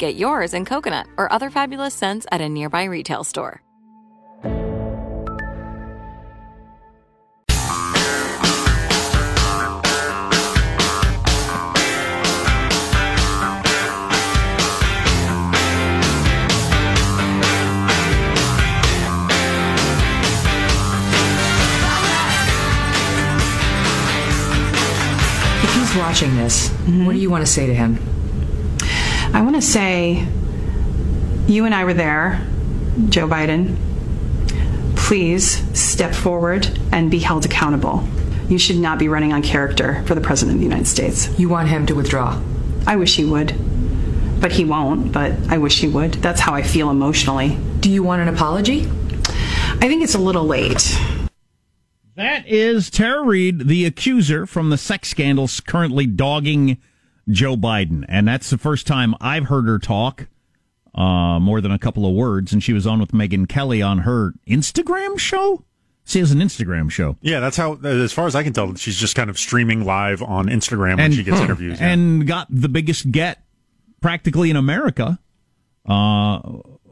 Get yours in coconut or other fabulous scents at a nearby retail store. If he's watching this, what do you want to say to him? I want to say, you and I were there, Joe Biden. Please step forward and be held accountable. You should not be running on character for the President of the United States. You want him to withdraw? I wish he would, but he won't, but I wish he would. That's how I feel emotionally. Do you want an apology? I think it's a little late. That is Tara Reade, the accuser from the sex scandals currently dogging Joe Biden. And that's the first time I've heard her talk uh, more than a couple of words. And she was on with Megyn Kelly on her Instagram show. She has an Instagram show. Yeah, that's how, as far as I can tell, she's just kind of streaming live on Instagram when she gets interviews. yeah. And got the biggest get practically in America uh,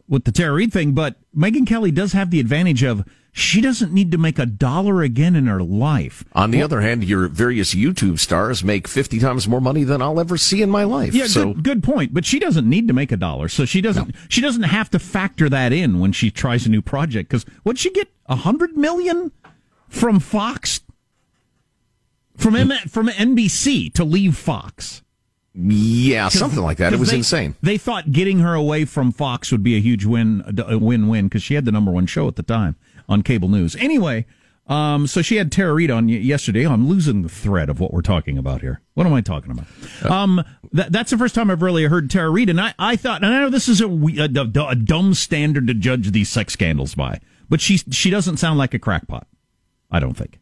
with the Tara Reade thing. But Megyn Kelly does have the advantage of she doesn't need to make a dollar again in her life. On the other hand, your various YouTube stars make 50 times more money than I'll ever see in my life. Yeah, so good, good point. But she doesn't need to make a dollar, so she doesn't. She doesn't have to factor that in when she tries a new project. Because what'd she get? A hundred million from Fox, from M- from NBC to leave Fox. yeah, something like that. It was they- insane. They thought getting her away from Fox would be a huge win, a win-win, because she had the number one show at the time on cable news. Anyway, um, so she had Tara Reade on yesterday. I'm losing the thread of what we're talking about here. What am I talking about? Um, that, that's the first time I've really heard Tara Reade, and I, I thought, and I know this is a, a, a, a dumb standard to judge these sex scandals by, but she she doesn't sound like a crackpot. I don't think.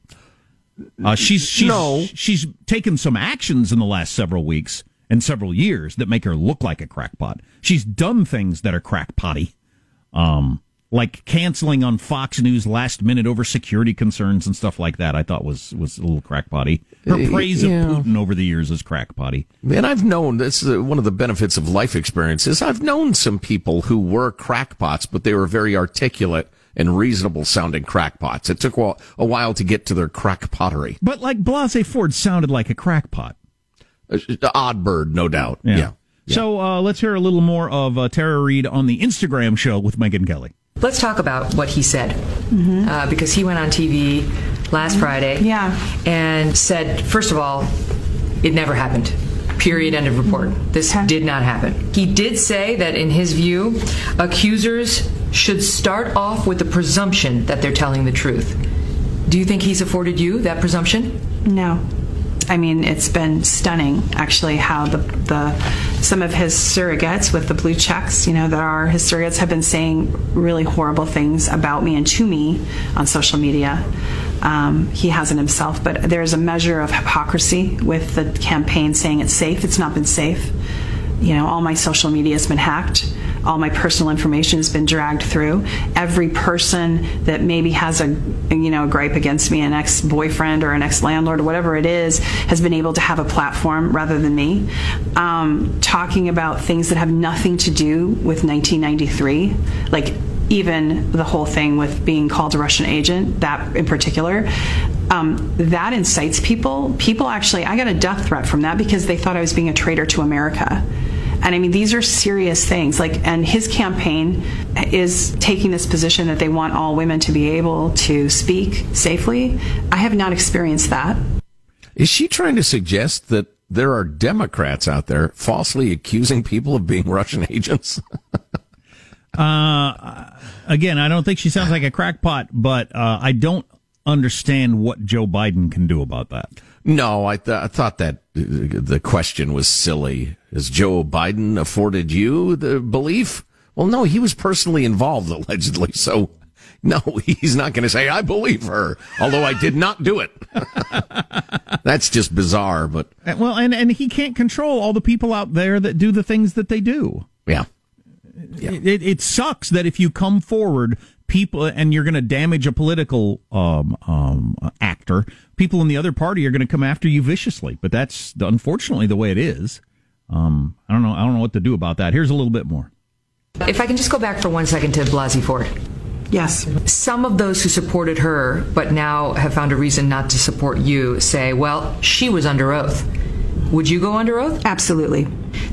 Uh, she's she's No. she's taken some actions in the last several weeks and several years that make her look like a crackpot. She's done things that are crackpotty. Um, like canceling on Fox News last minute over security concerns and stuff like that. I thought was was a little crackpotty. Her Uh, praise yeah. of Putin over the years is crackpotty. And I've known this is one of the benefits of life experiences. I've known some people who were crackpots, but they were very articulate and reasonable sounding crackpots. It took a while, to get to their crackpottery. But like Blasey Ford sounded like a crackpot. Uh, Odd bird, no doubt. Yeah. So uh, let's hear a little more of uh, Tara Reade on the Instagram show with Megyn Kelly. Let's talk about what he said. Mm-hmm. Uh, because he went on TV last mm-hmm. Friday Yeah. and said, first of all, it never happened. Period. End of report. Mm-hmm. This did not happen. He did say that, in his view, accusers should start off with the presumption that they're telling the truth. Do you think he's afforded you that presumption? No. I mean, it's been stunning, actually, how the, the some of his surrogates with the blue checks, you know, that are his surrogates have been saying really horrible things about me and to me on social media. Um, he hasn't himself, but there's a measure of hypocrisy with the campaign saying it's safe. It's not been safe. You know, all my social media has been hacked. All my personal information has been dragged through. Every person that maybe has a, you know, a gripe against me, an ex-boyfriend or an ex-landlord or whatever it is, has been able to have a platform rather than me. Um, talking about things that have nothing to do with 1993, like even the whole thing with being called a Russian agent, that in particular, um, that incites people. People actually, I got a death threat from that because they thought I was being a traitor to America. And I mean, these are serious things. Like, and his campaign is taking this position that they want all women to be able to speak safely. I have not experienced that. Is she trying to suggest that there are Democrats out there falsely accusing people of being Russian agents? Uh, again, I don't think she sounds like a crackpot, but uh, I don't understand what Joe Biden can do about that. No, I, th- I thought that the question was silly. Has Joe Biden afforded you the belief? Well, no, he was personally involved, allegedly. So, no, he's not going to say, I believe her, although I did not do it. That's just bizarre, but Uh, Well, and, and he can't control all the people out there that do the things that they do. yeah. It, it, it sucks that if you come forward, people, and you're going to damage a political um, um, actor, people in the other party are going to come after you viciously. But that's unfortunately the way it is. Um, I don't know. I don't know what to do about that. Here's a little bit more. If I can just go back for one second to Blasey Ford. Yes. Some of those who supported her but now have found a reason not to support you say, well, she was under oath. Would you go under oath? Absolutely.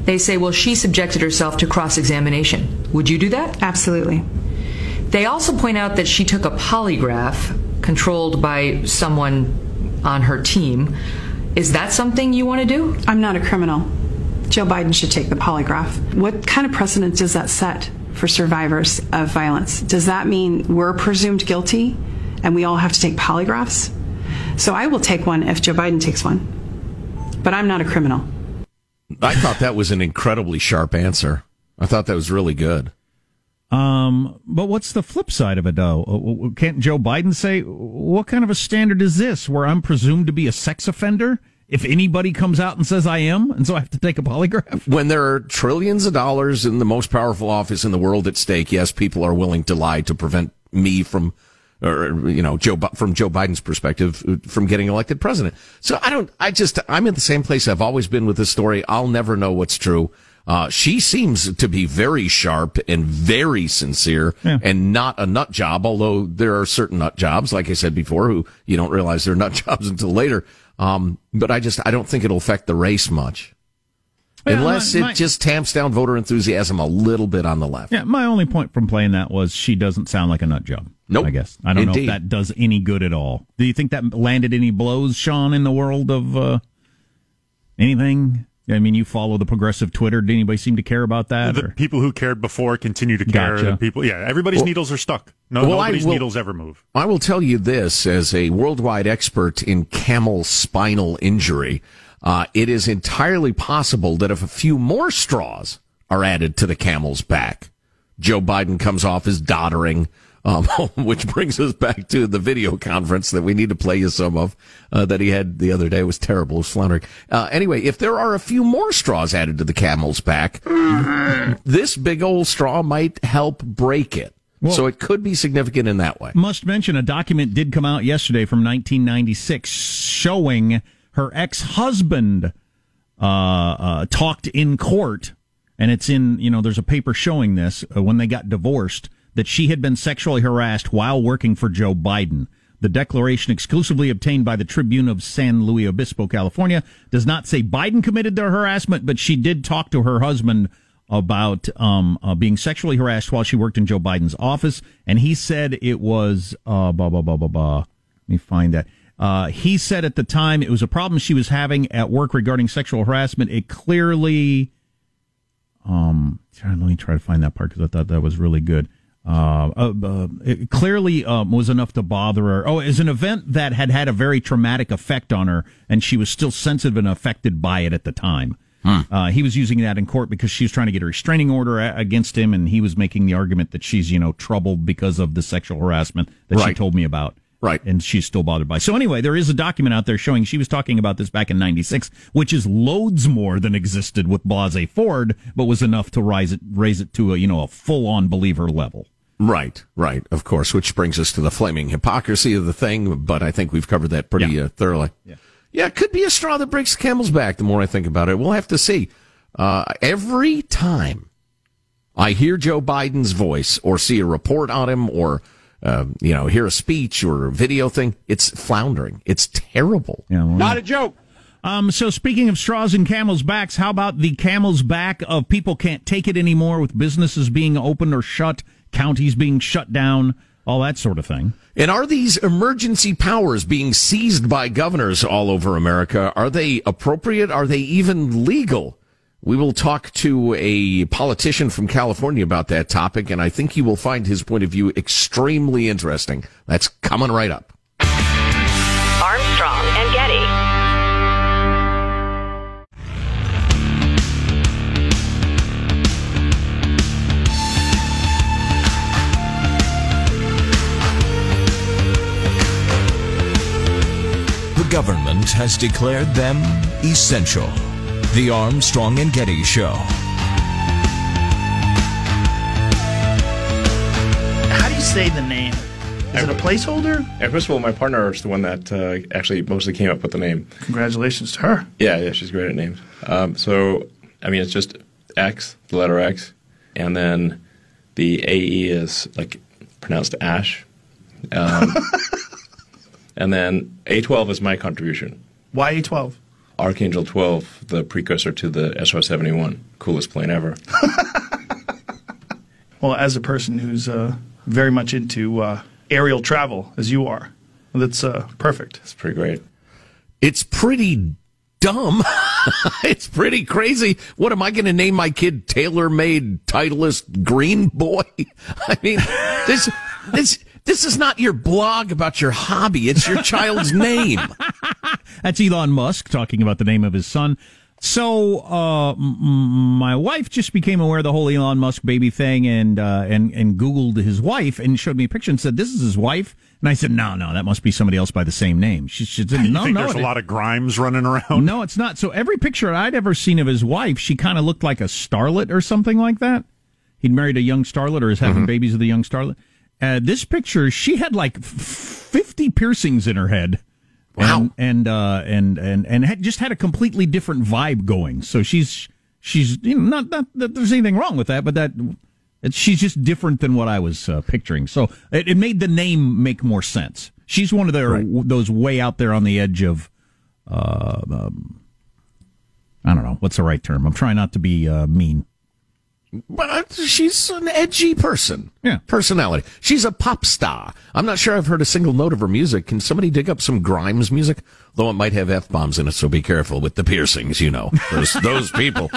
They say, well, she subjected herself to cross examination. Would you do that? Absolutely. They also point out that she took a polygraph controlled by someone on her team. Is that something you want to do? I'm not a criminal. Joe Biden should take the polygraph. What kind of precedent does that set for survivors of violence? Does that mean we're presumed guilty and we all have to take polygraphs? So I will take one if Joe Biden takes one. But I'm not a criminal. I thought that was an incredibly sharp answer. I thought that was really good. Um, but what's the flip side of it, though? Uh, Can't Joe Biden say, what kind of a standard is this where I'm presumed to be a sex offender? If anybody comes out and says I am, and so I have to take a polygraph? When there are trillions of dollars in the most powerful office in the world at stake, yes, people are willing to lie to prevent me from, or, you know, Joe, from Joe Biden's perspective, uh, from getting elected president. So I don't, I just, I'm in the same place I've always been with this story. I'll never know what's true. Uh, she seems to be very sharp and very sincere and not a nut job, although there are certain nut jobs, like I said before, who you don't realize they're nut jobs until later. Um, but I just, I don't think it'll affect the race much. Yeah, Unless my- it just tamps down voter enthusiasm a little bit on the left. Yeah, my only point from playing that was she doesn't sound like a nut job. Nope. I guess. I don't know if that does any good at all. Do you think that landed any blows, Sean, in the world of uh, anything? I mean, you follow the progressive Twitter. Did anybody seem to care about that? The or- people who cared before continue to care. Gotcha. People, yeah, everybody's Well- needles are stuck. No, Well, nobody's will- needles ever move. I will tell you this as a worldwide expert in camel spinal injury. Uh, it is entirely possible that if a few more straws are added to the camel's back, Joe Biden comes off as doddering, um, which brings us back to the video conference that we need to play you some of uh, that he had the other day. It was terrible, it was floundering. Uh, anyway, if there are a few more straws added to the camel's back, this big old straw might help break it. Well- so it could be significant in that way. Must mention a document did come out yesterday from 1996 showing her ex husband uh, uh, talked in court, and it's in you know there's a paper showing this uh, when they got divorced that she had been sexually harassed while working for Joe Biden. The declaration, exclusively obtained by the Tribune of San Luis Obispo, California, does not say Biden committed the harassment, but she did talk to her husband about um, uh, being sexually harassed while she worked in Joe Biden's office, and he said it was uh, blah blah blah blah blah. Let me find that. Uh, he said at the time it was a problem she was having at work regarding sexual harassment. It clearly, um, let me try to find that part because I thought that was really good. Uh, uh, uh, it clearly um, was enough to bother her. Oh, it was an event that had had a very traumatic effect on her, and she was still sensitive and affected by it at the time. Uh, he was using that in court because she was trying to get a restraining order a- against him, and he was making the argument that she's, you know, troubled because of the sexual harassment that she told me about. Right. And she's still bothered by. So anyway, there is a document out there showing she was talking about this back in 96, which is loads more than existed with Blasey Ford, but was enough to rise it, raise it to a, you know, a full on believer level. Right, right, of course, which brings us to the flaming hypocrisy of the thing, but I think we've covered that pretty Yeah. uh, thoroughly. Yeah. yeah, it could be a straw that breaks the camel's back the more I think about it. We'll have to see. Uh, every time I hear Joe Biden's voice or see a report on him or, uh, you know, hear a speech or a video thing, it's floundering. It's terrible. Yeah, well, Not a joke. Um, so speaking of straws and camels' backs, how about the camel's back of people can't take it anymore with businesses being open or shut, counties being shut down, all that sort of thing? And are these emergency powers being seized by governors all over America? Are they appropriate? Are they even legal? We will talk to a politician from California about that topic, and I think you will find his point of view extremely interesting. That's coming right up. The government has declared them essential. The Armstrong and Getty Show. How do you say the name? Is it a placeholder? Yeah, first of all, my partner is the one that uh, actually mostly came up with the name. Congratulations to her. Yeah, yeah, she's great at names. Um, so, I mean, it's just X, the letter X, and then the AE is like pronounced Ash. Um, and then A12 is my contribution. Why A12? Archangel 12, the precursor to the SR 71, coolest plane ever. Well, as a person who's uh, very much into uh, aerial travel, as you are, that's uh, perfect. It's pretty great. It's pretty dumb. it's pretty crazy. What am I going to name my kid? Tailor made Titleist Green Boy? I mean, this, this, this is not your blog about your hobby. It's your child's name. That's Elon Musk talking about the name of his son. So, uh, m- m- my wife just became aware of the whole Elon Musk baby thing and, uh, and, and Googled his wife and showed me a picture and said, this is his wife. And I said, no, no, that must be somebody else by the same name. She, she said, You no, think no. there's a lot of Grimes running around? No, it's not. So every picture I'd ever seen of his wife, she kind of looked like a starlet or something like that. He'd married a young starlet or is having babies with a young starlet. Uh, this picture, she had like 50 piercings in her head. Wow. And, and, uh, and, and, and had just had a completely different vibe going. So she's, she's, you know, not, not that there's anything wrong with that, but that, she's just different than what I was uh, picturing. So it, it made the name make more sense. She's one of the, those way out there on the edge of, uh, um, I don't know what's the right term. I'm trying not to be uh, mean. But uh, she's an edgy person. Yeah. Personality. She's a pop star. I'm not sure I've heard a single note of her music. Can somebody dig up some Grimes music? Though it might have F bombs in it, so be careful with the piercings, you know. Those, those people.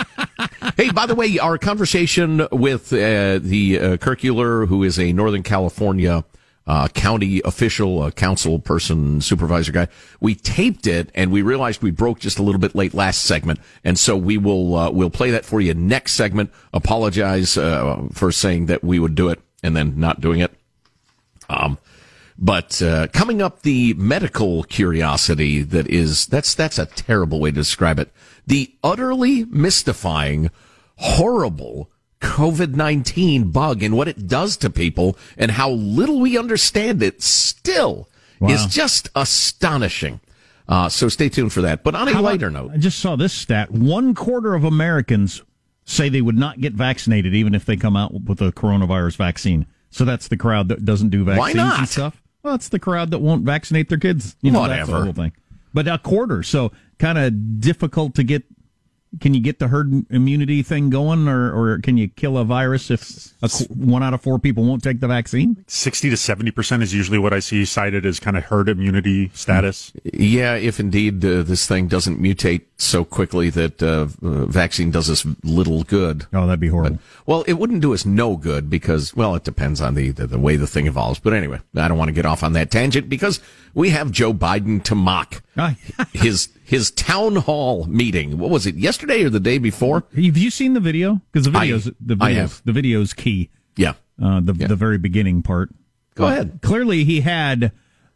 Hey, by the way, our conversation with uh, the uh, Kirk who is a Northern California uh, county official, uh, council person, supervisor guy, we taped it and we realized we broke just a little bit late last segment, and so we will uh, we'll play that for you next segment. Apologize uh, for saying that we would do it and then not doing it. Um, but uh, coming up, the medical curiosity that is that's that's a terrible way to describe it. The utterly mystifying, horrible COVID 19 bug and what it does to people and how little we understand it still Wow. is just astonishing. Uh, so stay tuned for that. But on a How lighter note, I just saw this stat. One quarter of Americans say they would not get vaccinated even if they come out with a coronavirus vaccine. So that's the crowd that doesn't do Why vaccines not? and stuff. Well, that's the crowd that won't vaccinate their kids. You know, that's the Whatever. whole thing. But a quarter, so kind of difficult to get. Can you get the herd immunity thing going, or, or can you kill a virus if a, one out of four people won't take the vaccine? 60 to 70% is usually what I see cited as kind of herd immunity status. yeah, if indeed uh, this thing doesn't mutate so quickly that uh, uh, vaccine does us little good. Oh, that'd be horrible. Well, it wouldn't do us no good because, well, it depends on the, the, the way the thing evolves. But anyway, I don't want to get off on that tangent because we have Joe Biden to mock his his town hall meeting. What was it? Yesterday or the day before? Have you seen the video? Because the I- videos, the I videos, have. the video's key. Yeah. Uh, the the very beginning part. Go ahead. Clearly, he had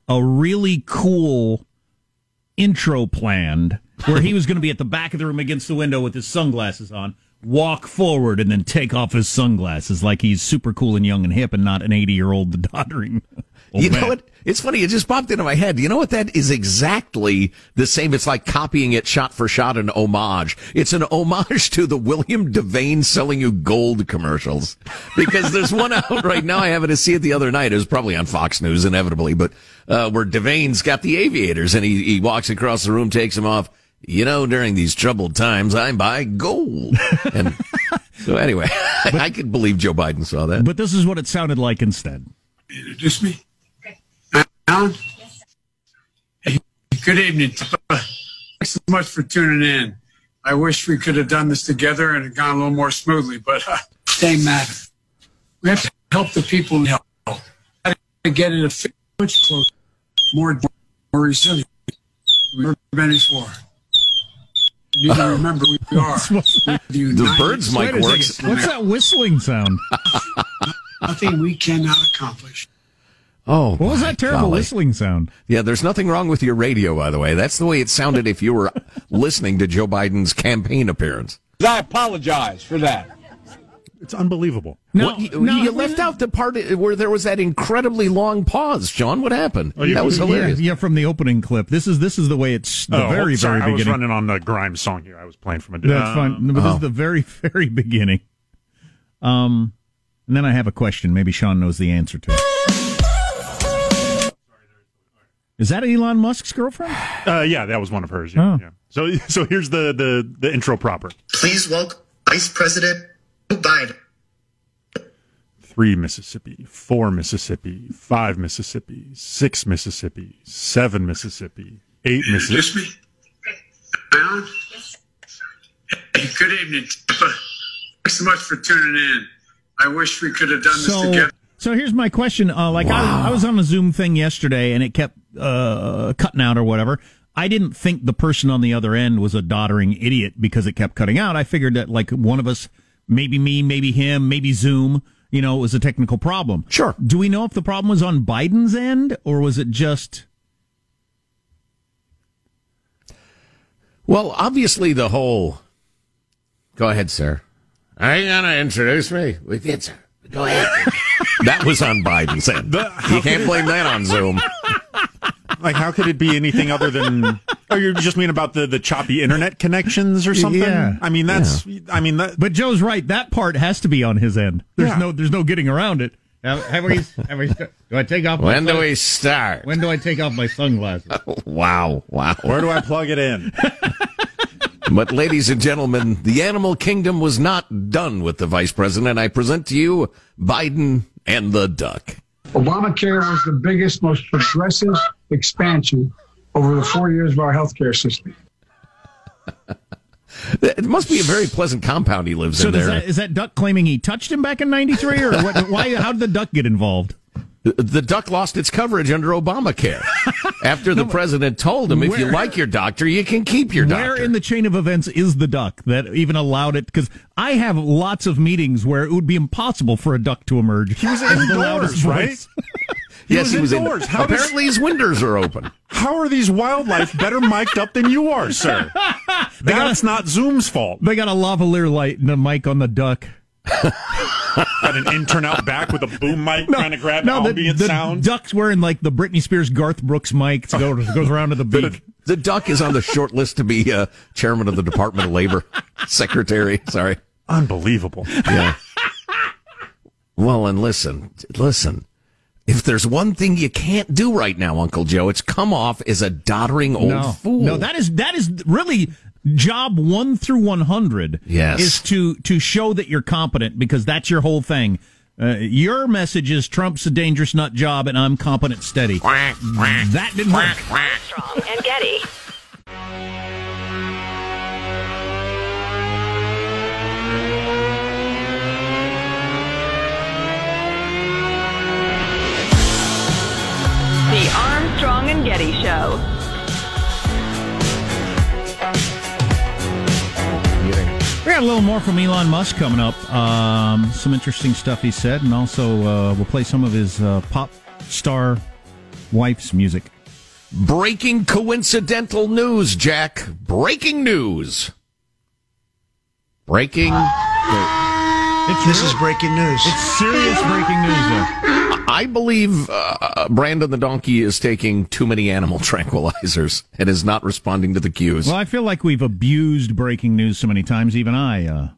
a really cool intro planned where he was going to be at the back of the room against the window with his sunglasses on, walk forward, and then take off his sunglasses like he's super cool and young and hip, and not an eighty year old doddering. Old you know what? It's funny. It just popped into my head. You know what? That is exactly the same. It's like copying it shot for shot, an homage. It's an homage to the William Devane selling you gold commercials. Because there's one out right now. I happened to see it the other night. It was probably on Fox News, inevitably, but uh, where Devane's got the aviators and he, he walks across the room, takes them off. You know, during these troubled times, I buy gold. And so anyway, I could believe Joe Biden saw that. But this is what it sounded like instead. Introduce me. Alan? Hey, good evening. Thanks so much for tuning in. I wish we could have done this together and it gone a little more smoothly, but uh, same matter. We have to help the people in help. How to get it a fit much closer, more, more resilient. We've never been before. You need to remember who we are. The birds mic works. What's that whistling sound? Nothing we cannot accomplish. Oh, What was that terrible golly. whistling sound? Yeah, there's nothing wrong with your radio, by the way. That's the way it sounded if you were listening to Joe Biden's campaign appearance. I apologize for that. It's unbelievable. What- you, you left out the part where there was that incredibly long pause, John. What happened? Oh, you- that was hilarious. Yeah, from the opening clip. This is this is the way it's the oh, very sorry, very I was running on the Grimes song here. I was playing from a That's uh, fine. No, but this is the very very beginning. Um, and then I have a question. Maybe Sean knows the answer to it. Is that Elon Musk's girlfriend? Uh, yeah, that was one of hers. Yeah, Oh. yeah. So, so here's the, the the intro proper. Please welcome Vice President Biden. Three Mississippi, four Mississippi, five Mississippi, six Mississippi, seven Mississippi, eight Mississippi. Introduce me. Alan? Hey, good evening. Tampa. Thanks so much for tuning in. I wish we could have done this So, together. so here's my question. Uh, like I, I was on a Zoom thing yesterday, and it kept uh, cutting out or whatever. I didn't think the person on the other end was a doddering idiot because it kept cutting out. I figured that like one of us, maybe me, maybe him, maybe Zoom, you know, it was a technical problem. Sure. Do we know if the problem was on Biden's end or was it just? Well, obviously the whole. Go ahead, sir. Are you gonna introduce me? We did, sir. Go ahead. that was on Biden's end. You can't blame that on Zoom. Like, how could it be anything other than? Oh, you just mean about the, the choppy internet connections or something? Yeah. I mean, that's. I mean, that. But Joe's right. That part has to be on his end. There's Yeah. no, there's no getting around it. Have, have we, have we, do I take off? my When do sun- we start? When do I take off my sunglasses? Wow, wow. Where do I plug it in? But, ladies and gentlemen, the animal kingdom was not done with the vice president. I present to you Biden and the duck. Obamacare was the biggest, most progressive expansion over the four years of our healthcare system. It must be a very pleasant compound he lives So in does there. that, is that duck claiming he touched him back in '93, or what, why? How did the duck get involved? The- The duck lost its coverage under Obamacare after the president told him, if you like your doctor, you can keep your doctor. Where doctor. in the chain of events is the duck that even allowed it? Because I have lots of meetings where it would be impossible for a duck to emerge. He was indoors, right? yes, was he was indoors. in. How does- Apparently, his windows are open. How are these wildlife better mic'd up than you are, sir? That's not Zoom's fault. They got a lavalier light and a mic on the duck. Got an intern out back with a boom mic trying to grab no, the, ambient the sound. duck's wearing like the Britney Spears Garth Brooks mic to go goes around to the beak. The duck is on the short list to be uh, chairman of the Department of Labor, secretary. Sorry. Unbelievable. Yeah. Well, and listen, listen. If there's one thing you can't do right now, Uncle Joe, it's come off as a doddering old no, fool. no, that is that is really job one through one hundred. Yes. is to to show that you're competent because that's your whole thing. Uh, your message is Trump's a dangerous nut job and I'm competent steady. That didn't work. Armstrong and Getty. The Armstrong and Getty Show. We got a little more from Elon Musk coming up. Um, some interesting stuff he said, and also uh, we'll play some of his uh, pop star wife's music. Breaking coincidental news, Jack. Breaking news. Breaking. this is breaking news. It's serious breaking news there. I believe uh, Brandon the donkey is taking too many animal tranquilizers and is not responding to the cues. Well, I feel like we've abused breaking news so many times, even I uh,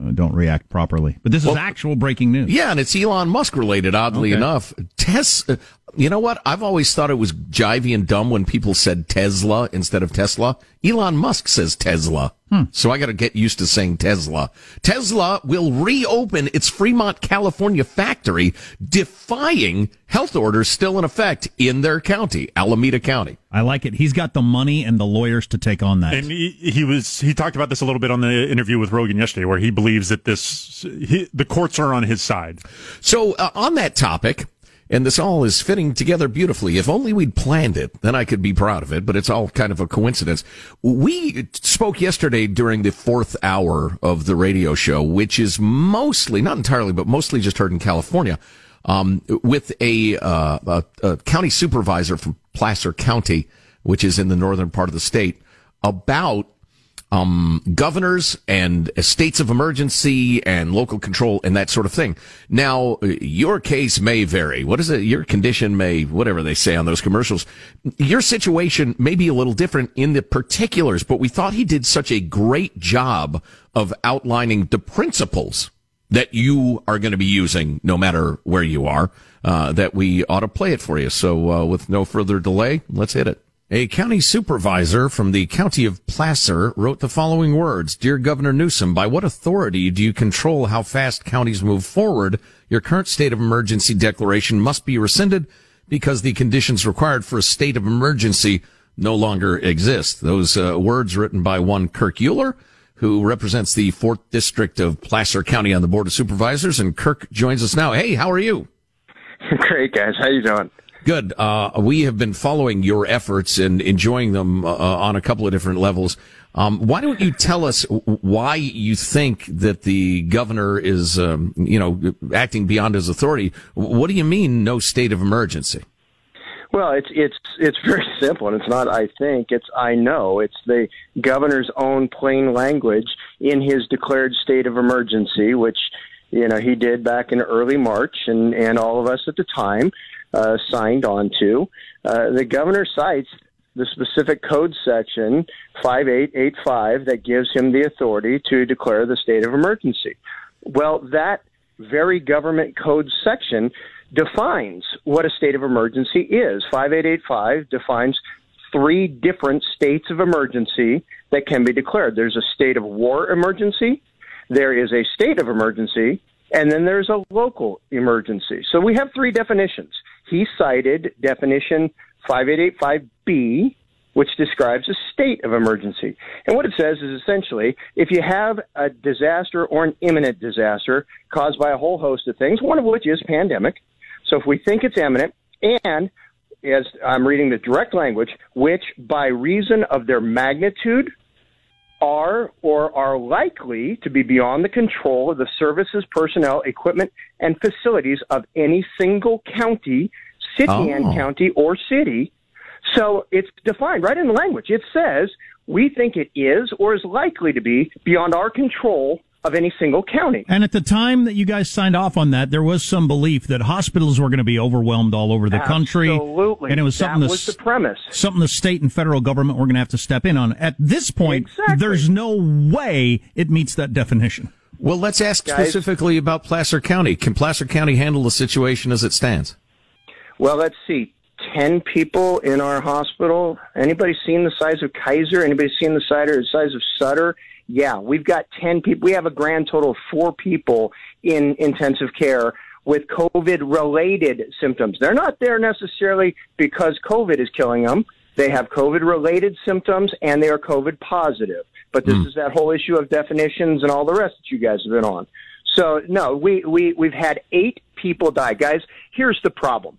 uh, don't react properly. But this is actual breaking news. Yeah, and it's Elon Musk related, oddly Okay. enough. Tes- uh, you know what? I've always thought it was jivey and dumb when people said Tesla instead of Tesla. Elon Musk says Tesla. So I got to get used to saying Tesla. Tesla will reopen its Fremont, California factory, defying health orders still in effect in their county, Alameda County. I like it. He's got the money and the lawyers to take on that. And he, he was he talked about this a little bit on the interview with Rogan yesterday, where he believes that this he, the courts are on his side. So uh, on that topic, and this all is fitting together beautifully. If only we'd planned it, then I could be proud of it. But it's all kind of a coincidence. We spoke yesterday during the fourth hour of the radio show, which is mostly, not entirely, but mostly just heard in California, um, with a, uh, a, a county supervisor from Placer County, which is in the northern part of the state, about um, governors and states of emergency and local control and that sort of thing. Now, your case may vary. What is it? Your condition may, whatever they say on those commercials. Your situation may be a little different in the particulars, but we thought he did such a great job of outlining the principles that you are going to be using no matter where you are, uh, that we ought to play it for you. So, uh, with no further delay, let's hit it. A county supervisor from the county of Placer wrote the following words. Dear Governor Newsom, by what authority do you control how fast counties move forward? Your current state of emergency declaration must be rescinded because the conditions required for a state of emergency no longer exist. Those uh, words written by one Kirk Uhler, who represents the fourth district of Placer County on the Board of Supervisors. And Kirk joins us now. Hey, how are you? Great, guys. How you doing? Good. Uh, we have been following your efforts and enjoying them uh, on a couple of different levels. Um, why don't you tell us why you think that the governor is, um, you know, acting beyond his authority? What do you mean, no state of emergency? Well, it's it's it's very simple, and it's not. I think it's I know. It's the governor's own plain language in his declared state of emergency, which you know he did back in early March, and and all of us at the time uh, signed on to. Uh, the governor cites the specific code section 5885 that gives him the authority to declare the state of emergency. Well, that very government code section defines what a state of emergency is. 5885 defines three different states of emergency that can be declared. There's a state of war emergency, there is a state of emergency, and then there's a local emergency. So we have three definitions. He cited definition 5885B, which describes a state of emergency. And what it says is essentially if you have a disaster or an imminent disaster caused by a whole host of things, one of which is pandemic. So if we think it's imminent and as I'm reading the direct language, which by reason of their magnitude are or are likely to be beyond the control of the services, personnel, equipment, and facilities of any single county, city and Oh. county, or city. So it's defined right in the language. It says we think it is or is likely to be beyond our control of any single county. And at the time that you guys signed off on that, there was some belief that hospitals were going to be overwhelmed all over the country. Absolutely. And it was something that the was the s- premise. something the state and federal government were going to have to step in on. At this point, Exactly. there's no way it meets that definition. Well, let's ask Guys. specifically about Placer County. Can Placer County handle the situation as it stands? Well, let's see. 10 people in our hospital. Anybody seen the size of Kaiser? Anybody seen the size of Sutter? Yeah, we've got 10 people. We have a grand total of four people in intensive care with COVID related symptoms. They're not there necessarily because COVID is killing them. They have COVID related symptoms and they are COVID positive. But this hmm. is that whole issue of definitions and all the rest that you guys have been on. So no, we, we, we've had eight people die. Guys, here's the problem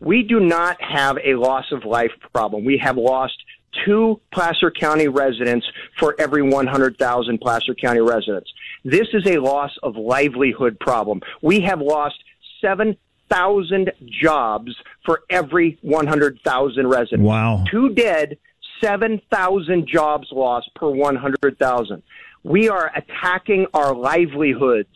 we do not have a loss of life problem. We have lost two Placer County residents for every 100,000 Placer County residents. This is a loss of livelihood problem. We have lost 7,000 jobs for every 100,000 residents. Wow. Two dead, 7,000 jobs lost per 100,000. We are attacking our livelihoods.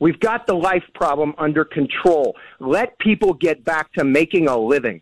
We've got the life problem under control. Let people get back to making a living.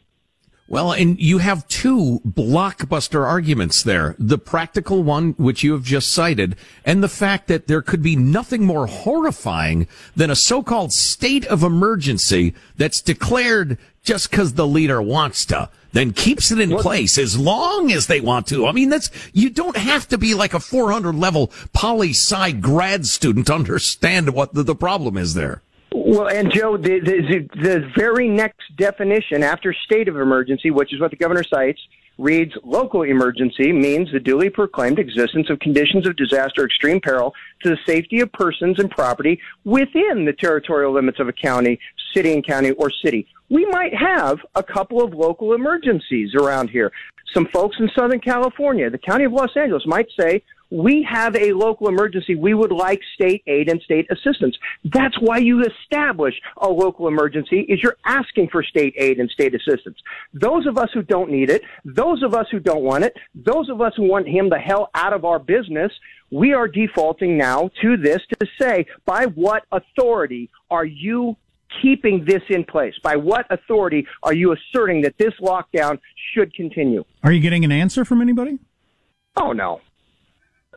Well, and you have two blockbuster arguments there. The practical one, which you have just cited, and the fact that there could be nothing more horrifying than a so-called state of emergency that's declared just because the leader wants to, then keeps it in place as long as they want to. I mean, that's, you don't have to be like a 400 level poli sci grad student to understand what the, the problem is there. Well, and Joe, the, the, the very next definition after state of emergency, which is what the governor cites, reads local emergency means the duly proclaimed existence of conditions of disaster extreme peril to the safety of persons and property within the territorial limits of a county, city and county, or city. We might have a couple of local emergencies around here. Some folks in Southern California, the county of Los Angeles might say, we have a local emergency. We would like state aid and state assistance. That's why you establish a local emergency is you're asking for state aid and state assistance. Those of us who don't need it, those of us who don't want it, those of us who want him the hell out of our business, we are defaulting now to this to say, by what authority are you keeping this in place? By what authority are you asserting that this lockdown should continue? Are you getting an answer from anybody? Oh no.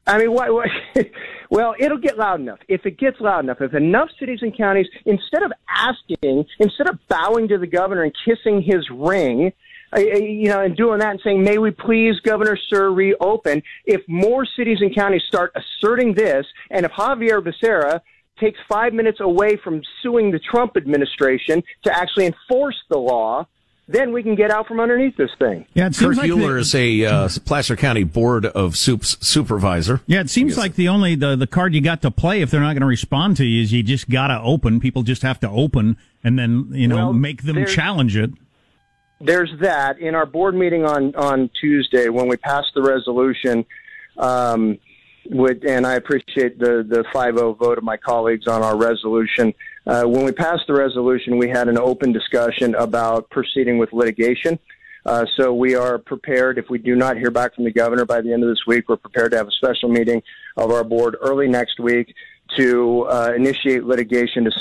I mean, well, it'll get loud enough. If it gets loud enough, if enough cities and counties, instead of asking, instead of bowing to the governor and kissing his ring, uh, you know, and doing that and saying, may we please, Governor Sir, reopen, if more cities and counties start asserting this, and if Xavier Becerra takes five minutes away from suing the Trump administration to actually enforce the law, then we can get out from underneath this thing. Yeah, it Kurt seems like Uhler the- is a uh, Placer County Board of Soups supervisor. Yeah, it seems like the only the, the card you got to play if they're not going to respond to you is you just got to open. People just have to open and then you know Well, make them challenge it. there's that in our board meeting on on Tuesday when we passed the resolution. Um, with, and I appreciate the the 5-0 vote of my colleagues on our resolution. Uh, when we passed the resolution, we had an open discussion about proceeding with litigation. Uh, so we are prepared. If we do not hear back from the governor by the end of this week, we're prepared to have a special meeting of our board early next week to uh, initiate litigation to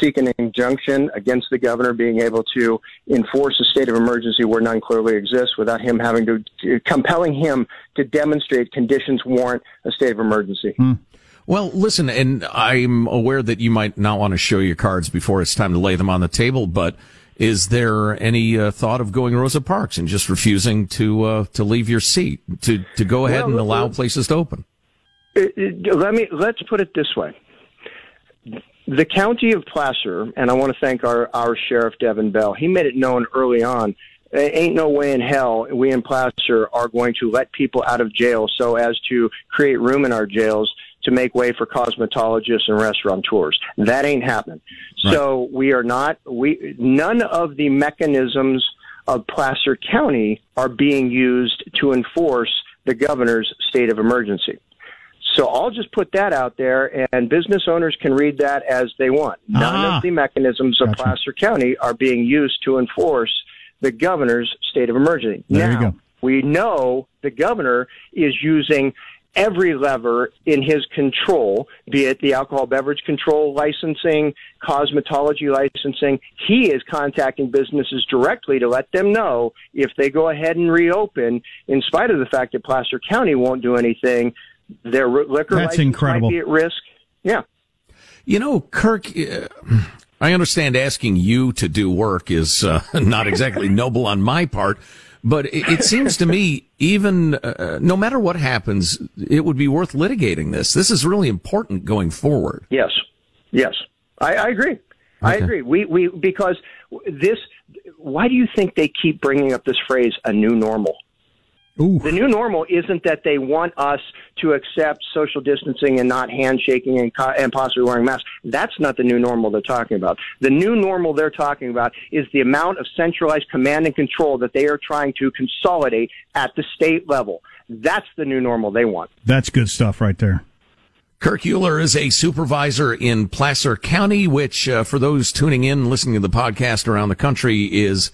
seek, an injunction against the governor being able to enforce a state of emergency where none clearly exists without him having to, to compelling him to demonstrate conditions warrant a state of emergency. Well, listen, and I'm aware that you might not want to show your cards before it's time to lay them on the table, but is there any uh, thought of going Rosa Parks and just refusing to uh, to leave your seat to to go ahead Well, and allow places to open? It- it- let me let's put it this way. The county of Placer, and I want to thank our, our sheriff Devon Bell. He made it known early on. There ain't no way in hell we in Placer are going to let people out of jail so as to create room in our jails to make way for cosmetologists and restaurateurs. That ain't happening. So we are not we none of the mechanisms of Placer County are being used to enforce the governor's state of emergency. So I'll just put that out there, and business owners can read that as they want. None Ah. of the mechanisms of Placer County are being used to enforce the governor's state of emergency. There you now, go. we know the governor is using every lever in his control, be it the alcohol beverage control licensing, cosmetology licensing. He is contacting businesses directly to let them know if they go ahead and reopen, in spite of the fact that Placer County won't do anything, their liquor That's license incredible. might be at risk. Yeah. You know, Kirk, uh, I understand asking you to do work is uh, not exactly noble on my part, but it, it seems to me, even uh, no matter what happens, it would be worth litigating this. This is really important going forward. Yes, yes, I, I agree. I agree. We we because this. Why do you think they keep bringing up this phrase "a new normal"? The new normal isn't that they want us to accept social distancing and not handshaking and, co- and possibly wearing masks. That's not the new normal they're talking about. The new normal they're talking about is the amount of centralized command and control that they are trying to consolidate at the state level. That's the new normal they want. That's good stuff right there. Kirk Uhler is a supervisor in Placer County, which, uh, for those tuning in, listening to the podcast around the country, is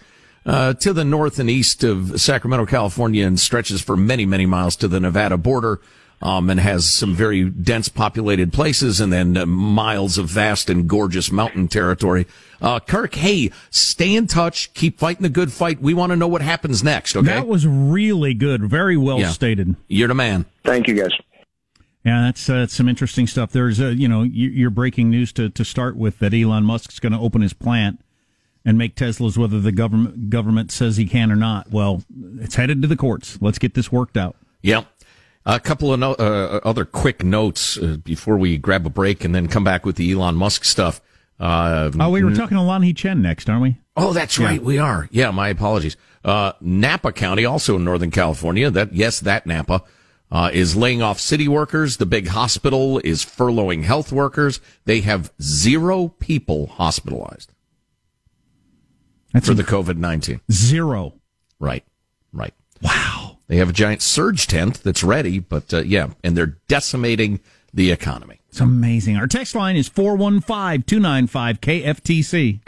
uh, to the north and east of Sacramento, California, and stretches for many, many miles to the Nevada border. Um, and has some very dense populated places and then uh, miles of vast and gorgeous mountain territory. Uh, Kirk, hey, stay in touch. Keep fighting the good fight. We want to know what happens next. Okay. That was really good. Very well Yeah. stated. You're the man. Thank you, guys. Yeah, that's, uh, that's some interesting stuff. There's, uh, you know, you- your breaking news to, to start with that Elon Musk's going to open his plant and make Teslas whether the government government says he can or not. Well, it's headed to the courts. Let's get this worked out. Yeah. A couple of no, uh, other quick notes uh, before we grab a break and then come back with the Elon Musk stuff. Uh, Oh, we were talking He Chen next, aren't we? Oh, that's right. We are. Yeah, my apologies. Uh, Napa County, also in Northern California. That yes, that Napa uh, is laying off city workers. The big hospital is furloughing health workers. They have zero people hospitalized for the COVID nineteen. Zero. Right. Right. Wow. They have a giant surge tent that's ready, but uh, yeah, and they're decimating the economy. It's amazing. Our text line is 415 295 KFTC.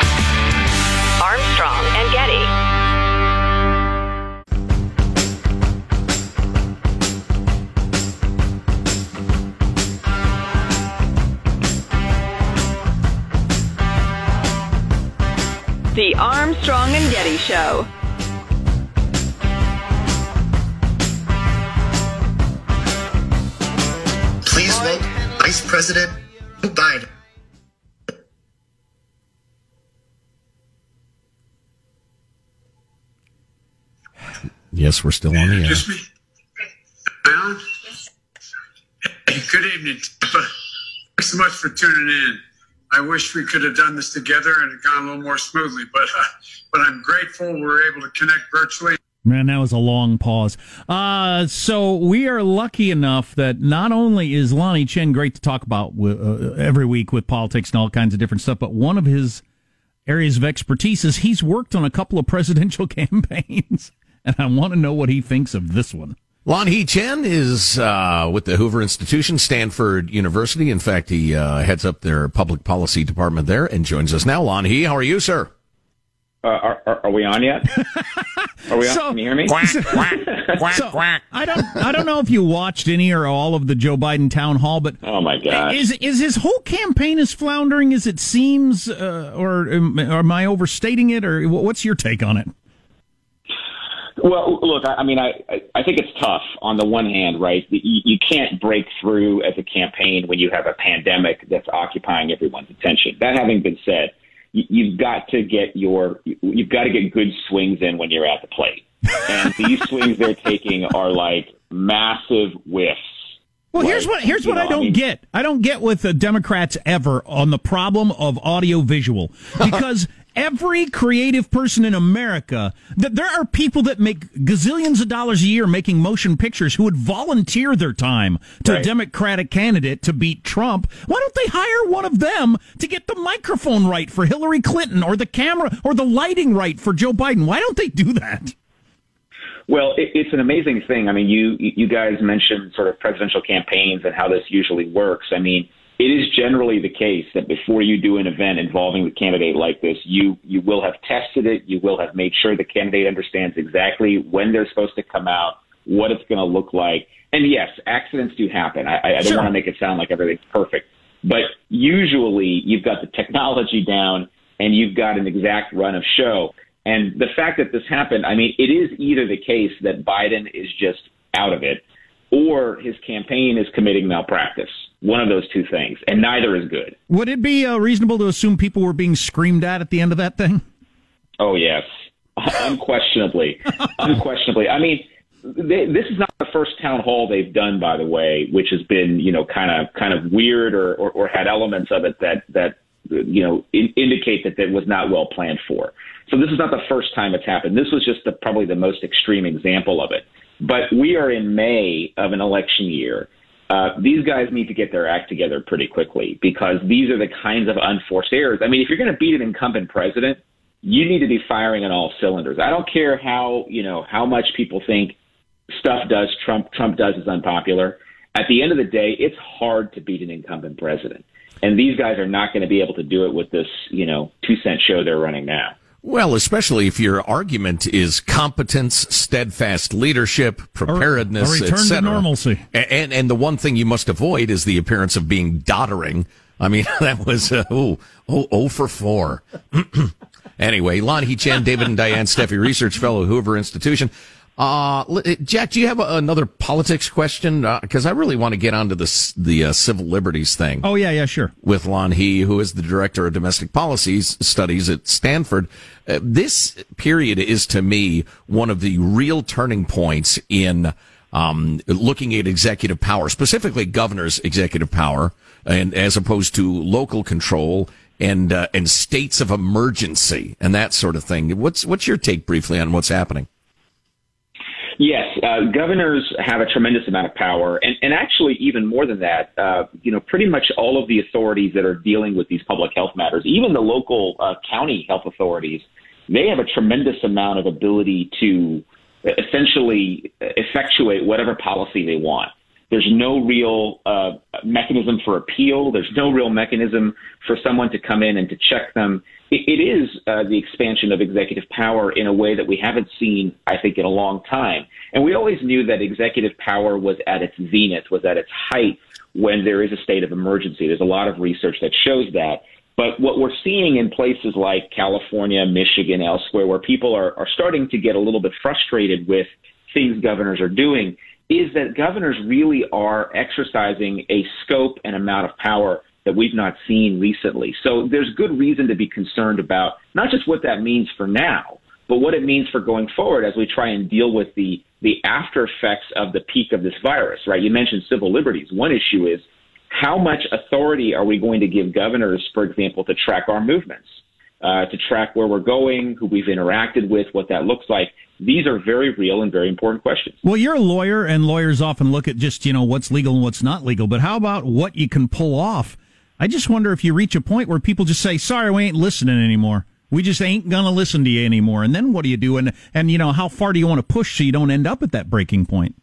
The Armstrong and Getty Show. Please vote Vice President Biden. Yes, we're still on the air. Just me. Good evening. Thanks so much for tuning in. I wish we could have done this together and it gone a little more smoothly, but uh, but I'm grateful we were able to connect virtually. Man, that was a long pause. Uh, so we are lucky enough that not only is Lanhee Chen great to talk about uh, every week with politics and all kinds of different stuff, but one of his areas of expertise is he's worked on a couple of presidential campaigns, and I want to know what he thinks of this one. Lanhee Chen is uh, with the Hoover Institution, Stanford University. In fact, he uh, heads up their public policy department there and joins us now. Lanhee, how are you, sir? Uh, are, are, are we on yet? Are we on? So- Can you hear me? So, I don't, I don't know if you watched any or all of the Joe Biden town hall, but oh my god, is is his whole campaign as floundering as it seems, uh, or, am- am I overstating it, or what's your take on it? Well, look, I, I mean, I I- think it's tough. On the one hand, right, you, you can't break through as a campaign when you have a pandemic that's occupying everyone's attention. That having been said, you, you've got to get your you've got to get good swings in when you're at the plate, and these swings they're taking are like massive whiffs. Well, here's what here's what I know, I don't mean- get. I don't get with the Democrats ever on the problem of audio visual because every creative person in America, that there are people that make gazillions of dollars a year making motion pictures who would volunteer their time to a Democratic candidate to beat Trump. Why don't they hire one of them to get the microphone right for Hillary Clinton or the camera or the lighting right for Joe Biden? Why don't they do that? Well, it, it's an amazing thing. I mean, you you guys mentioned sort of presidential campaigns and how this usually works. I mean, it is generally the case that before you do an event involving the candidate like this, you you will have tested it, you will have made sure the candidate understands exactly when they're supposed to come out, what it's going to look like, And yes, accidents do happen. I, I don't Sure. want to make it sound like everything's perfect, but usually you've got the technology down and you've got an exact run of show. And the fact that this happened, I mean, it is either the case that Biden is just out of it or his campaign is committing malpractice. One of those two things, and neither is good. Would it be uh, reasonable to assume people were being screamed at at the end of that thing? Oh yes, unquestionably, unquestionably. I mean, they, this is not the first town hall they've done, by the way, which has been you know kind of kind of weird or, or, or had elements of it that that you know in, indicate that it was not well planned for. So this is not the first time it's happened. This was just the, probably the most extreme example of it. But we are in May of an election year. Uh, these guys need to get their act together pretty quickly because these are the kinds of unforced errors. I mean, if you're going to beat an incumbent president, you need to be firing on all cylinders. I don't care how you know how much people think stuff does Trump Trump does is unpopular. At the end of the day, it's hard to beat an incumbent president, and these guys are not going to be able to do it with this you know two cent show they're running now. Well, especially if your argument is competence, steadfast leadership, preparedness, a return et to normalcy. A- And and the one thing you must avoid is the appearance of being doddering. I mean, that was uh, oh oh oh for four. anyway, Lanhee Chen, David and Diane Steffy, research fellow, Hoover Institution. Uh, Jack, do you have a, another politics question? Because I really want to get onto this the uh, civil liberties thing Oh yeah, yeah, sure. with Lanhee, who is the director of domestic policies studies at Stanford. Uh, this period is to me one of the real turning points in um, looking at executive power, specifically governor's executive power, and as opposed to local control and uh, and states of emergency and that sort of thing. What's what's your take briefly on what's happening? Yes, uh, governors have a tremendous amount of power, and, and actually, even more than that, uh, you know, pretty much all of the authorities that are dealing with these public health matters, even the local uh, county health authorities, they have a tremendous amount of ability to essentially effectuate whatever policy they want. There's no real uh, mechanism for appeal. There's no real mechanism for someone to come in and to check them. It, it is uh, the expansion of executive power in a way that we haven't seen, I think, in a long time. And we always knew that executive power was at its zenith, was at its height when there is a state of emergency. There's a lot of research that shows that. But what we're seeing in places like California, Michigan, elsewhere, where people are, are starting to get a little bit frustrated with things governors are doing, is that governors really are exercising a scope and amount of power that we've not seen recently. So there's good reason to be concerned about not just what that means for now, but what it means for going forward as we try and deal with the the after effects of the peak of this virus, right? You mentioned civil liberties. One issue is how much authority are we going to give governors, for example, to track our movements, uh, to track where we're going, who we've interacted with, what that looks like? These are very real and very important questions. Well, you're a lawyer, and lawyers often look at just you know what's legal and what's not legal. But how about what you can pull off? I just wonder if you reach a point where people just say, "Sorry, we ain't listening anymore. We just ain't gonna listen to you anymore." And then what do you do? And and you know how far do you want to push so you don't end up at that breaking point?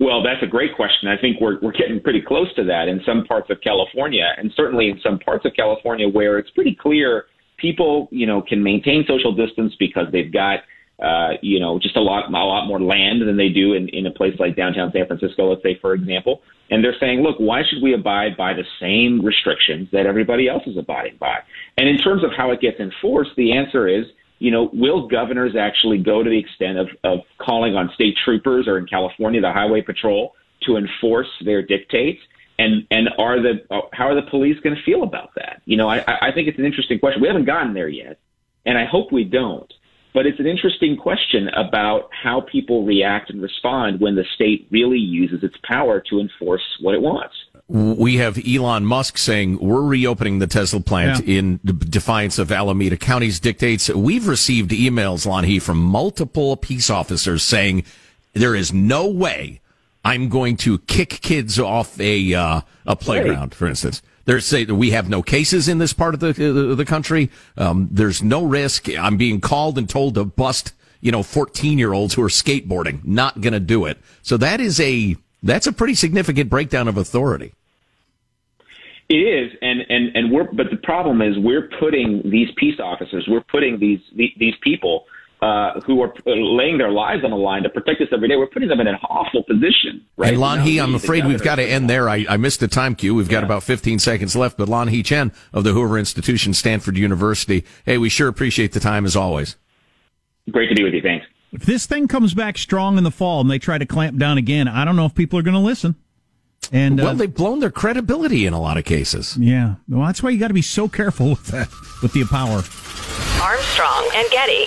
Well, that's a great question. I think we're we're getting pretty close to that in some parts of California, and certainly in some parts of California where it's pretty clear people, you know, can maintain social distance because they've got, uh, you know, just a lot a lot more land than they do in in a place like downtown San Francisco, let's say, for example. And they're saying, look, why should we abide by the same restrictions that everybody else is abiding by? And in terms of how it gets enforced, the answer is you know, will governors actually go to the extent of, of calling on state troopers or in California, the highway patrol to enforce their dictates? And, and are the, how are the police going to feel about that? You know, I, I think it's an interesting question. We haven't gotten there yet, and I hope we don't. But it's an interesting question about how people react and respond when the state really uses its power to enforce what it wants. We have Elon Musk saying we're reopening the Tesla plant in defiance of Alameda County's dictates. We've received emails, Lanhee, from multiple peace officers saying there is no way I'm going to kick kids off a uh, a playground, for instance. They're saying we have no cases in this part of the the, the country. Um, there's no risk. I'm being called and told to bust, you know, 14 year olds who are skateboarding. Not going to do it. So that is a that's a pretty significant breakdown of authority. It is, and and and we're. But the problem is, we're putting these peace officers, we're putting these these people uh, who are laying their lives on the line to protect us every day. We're putting them in an awful position. Right? Hey, Lanhee, I'm afraid we've got to end there. I, I missed the time cue. We've got about 15 seconds left, but Lanhee Chen of the Hoover Institution, Stanford University. Hey, we sure appreciate the time as always. Great to be with you. Thanks. If this thing comes back strong in the fall and they try to clamp down again, I don't know if people are going to listen. And well, uh, they've blown their credibility in a lot of cases. yeah, well, that's why you got to be so careful with that, with the power. Armstrong and Getty.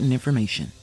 important information.